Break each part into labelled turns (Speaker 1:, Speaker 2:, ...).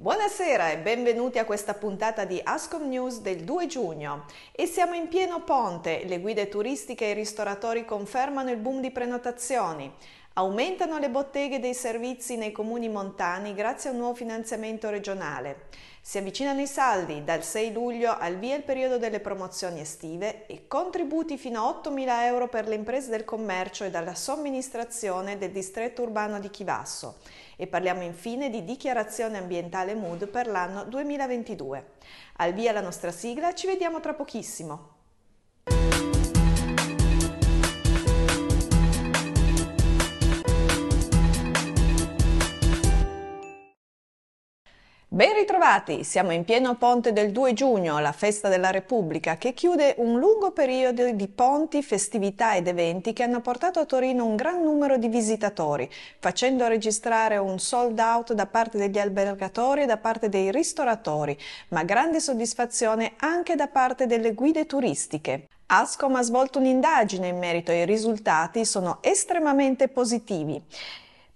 Speaker 1: Buonasera e benvenuti a questa puntata di Ascom News del 2 giugno. E siamo in pieno ponte, le guide turistiche e i ristoratori confermano il boom di prenotazioni. Aumentano le botteghe dei servizi nei comuni montani grazie a un nuovo finanziamento regionale. Si avvicinano i saldi, dal 6 luglio al via il periodo delle promozioni estive e contributi fino a 8.000 euro per le imprese del commercio e dalla somministrazione del distretto urbano di Chivasso. E parliamo infine di dichiarazione ambientale Mood per l'anno 2022. Al via la nostra sigla, ci vediamo tra pochissimo. Ben ritrovati, siamo in pieno ponte del 2 giugno, la festa della Repubblica, che chiude un lungo periodo di ponti, festività ed eventi che hanno portato a Torino un gran numero di visitatori, facendo registrare un sold out da parte degli albergatori e da parte dei ristoratori, ma grande soddisfazione anche da parte delle guide turistiche. Ascom ha svolto un'indagine in merito e i risultati sono estremamente positivi.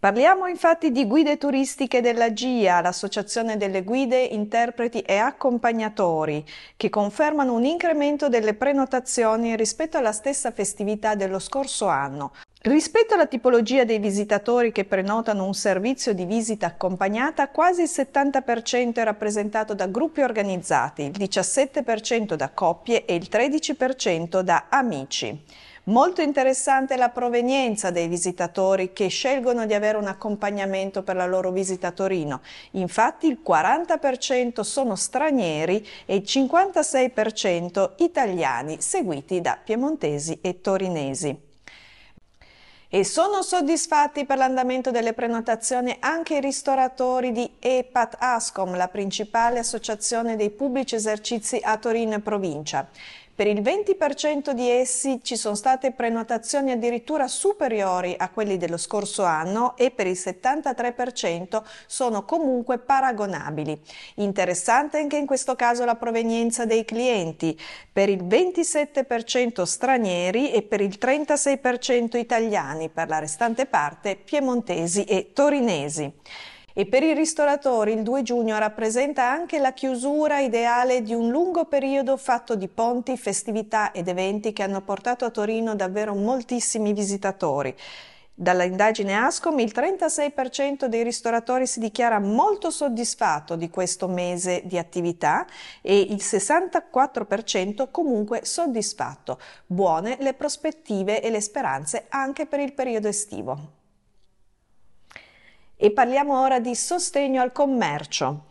Speaker 1: Parliamo infatti di guide turistiche della GIA, l'Associazione delle Guide, Interpreti e Accompagnatori, che confermano un incremento delle prenotazioni rispetto alla stessa festività dello scorso anno. Rispetto alla tipologia dei visitatori che prenotano un servizio di visita accompagnata, quasi il 70% è rappresentato da gruppi organizzati, il 17% da coppie e il 13% da amici. Molto interessante la provenienza dei visitatori che scelgono di avere un accompagnamento per la loro visita a Torino. Infatti il 40% sono stranieri e il 56% italiani, seguiti da piemontesi e torinesi. E sono soddisfatti per l'andamento delle prenotazioni anche i ristoratori di EPAT Ascom, la principale associazione dei pubblici esercizi a Torino e provincia. Per il 20% di essi ci sono state prenotazioni addirittura superiori a quelli dello scorso anno e per il 73% sono comunque paragonabili. Interessante anche in questo caso la provenienza dei clienti, per il 27% stranieri e per il 36% italiani, per la restante parte piemontesi e torinesi. E per i ristoratori il 2 giugno rappresenta anche la chiusura ideale di un lungo periodo fatto di ponti, festività ed eventi che hanno portato a Torino davvero moltissimi visitatori. Dalla indagine Ascom il 36% dei ristoratori si dichiara molto soddisfatto di questo mese di attività e il 64% comunque soddisfatto. Buone le prospettive e le speranze anche per il periodo estivo. E parliamo ora di sostegno al commercio.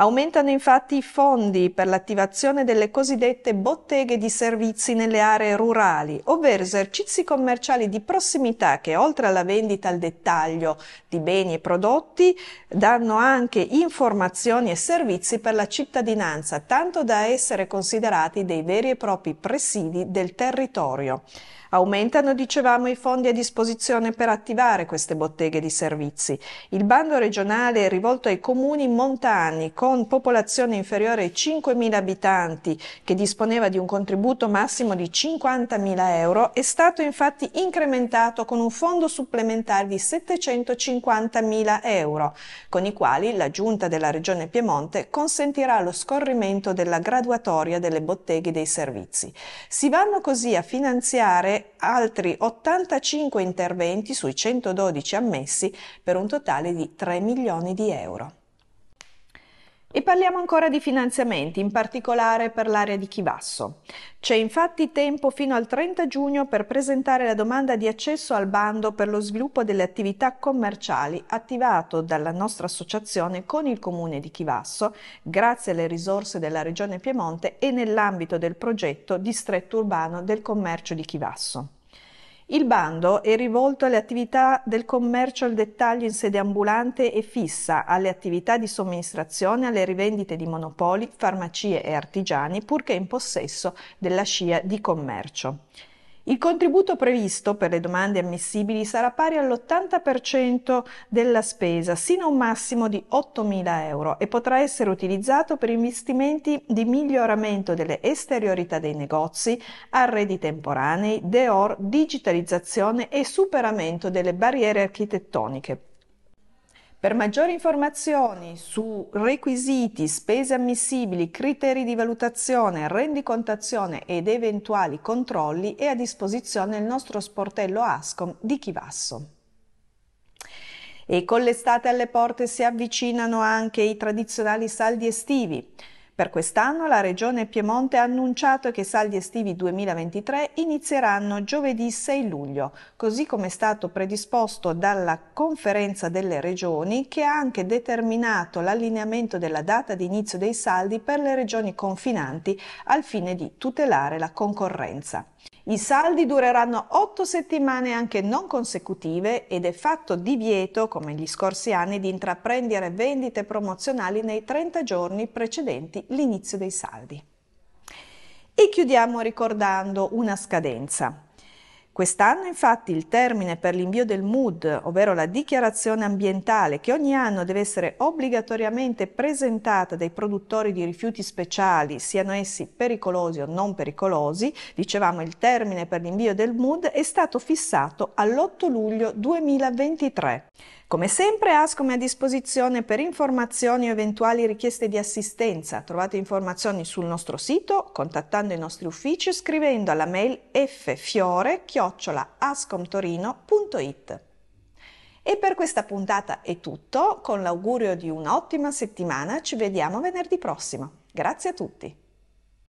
Speaker 1: Aumentano infatti i fondi per l'attivazione delle cosiddette botteghe di servizi nelle aree rurali, ovvero esercizi commerciali di prossimità che oltre alla vendita al dettaglio di beni e prodotti danno anche informazioni e servizi per la cittadinanza, tanto da essere considerati dei veri e propri presidi del territorio. Aumentano, dicevamo, i fondi a disposizione per attivare queste botteghe di servizi. Il bando regionale è rivolto ai comuni montani con popolazione inferiore ai 5.000 abitanti, che disponeva di un contributo massimo di 50.000 euro, è stato infatti incrementato con un fondo supplementare di 750.000 euro, con i quali la Giunta della Regione Piemonte consentirà lo scorrimento della graduatoria delle botteghe dei servizi. Si vanno così a finanziare altri 85 interventi sui 112 ammessi per un totale di 3 milioni di euro. E parliamo ancora di finanziamenti, in particolare per l'area di Chivasso. C'è infatti tempo fino al 30 giugno per presentare la domanda di accesso al bando per lo sviluppo delle attività commerciali attivato dalla nostra associazione con il comune di Chivasso, grazie alle risorse della Regione Piemonte e nell'ambito del progetto Distretto Urbano del Commercio di Chivasso. Il bando è rivolto alle attività del commercio al dettaglio in sede ambulante e fissa, alle attività di somministrazione, alle rivendite di monopoli, farmacie e artigiani, purché in possesso della scia di commercio. Il contributo previsto per le domande ammissibili sarà pari all'80% della spesa, sino a un massimo di 8.000 euro e potrà essere utilizzato per investimenti di miglioramento delle esteriorità dei negozi, arredi temporanei, deor, digitalizzazione e superamento delle barriere architettoniche. Per maggiori informazioni su requisiti, spese ammissibili, criteri di valutazione, rendicontazione ed eventuali controlli è a disposizione il nostro sportello Ascom di Chivasso. E con l'estate alle porte si avvicinano anche i tradizionali saldi estivi. Per quest'anno la Regione Piemonte ha annunciato che i saldi estivi 2023 inizieranno giovedì 6 luglio, così come è stato predisposto dalla Conferenza delle Regioni che ha anche determinato l'allineamento della data di inizio dei saldi per le regioni confinanti al fine di tutelare la concorrenza. I saldi dureranno otto settimane anche non consecutive ed è fatto divieto, come gli scorsi anni, di intraprendere vendite promozionali nei 30 giorni precedenti l'inizio dei saldi. E chiudiamo ricordando una scadenza. Quest'anno infatti il termine per l'invio del MUD, ovvero la dichiarazione ambientale che ogni anno deve essere obbligatoriamente presentata dai produttori di rifiuti speciali, siano essi pericolosi o non pericolosi, dicevamo il termine per l'invio del MUD è stato fissato all'8 luglio 2023. Come sempre Ascom è a disposizione per informazioni o eventuali richieste di assistenza. Trovate informazioni sul nostro sito contattando i nostri uffici scrivendo alla mail ffiore-ascomtorino.it. E per questa puntata è tutto, con l'augurio di un'ottima settimana ci vediamo venerdì prossimo. Grazie a tutti!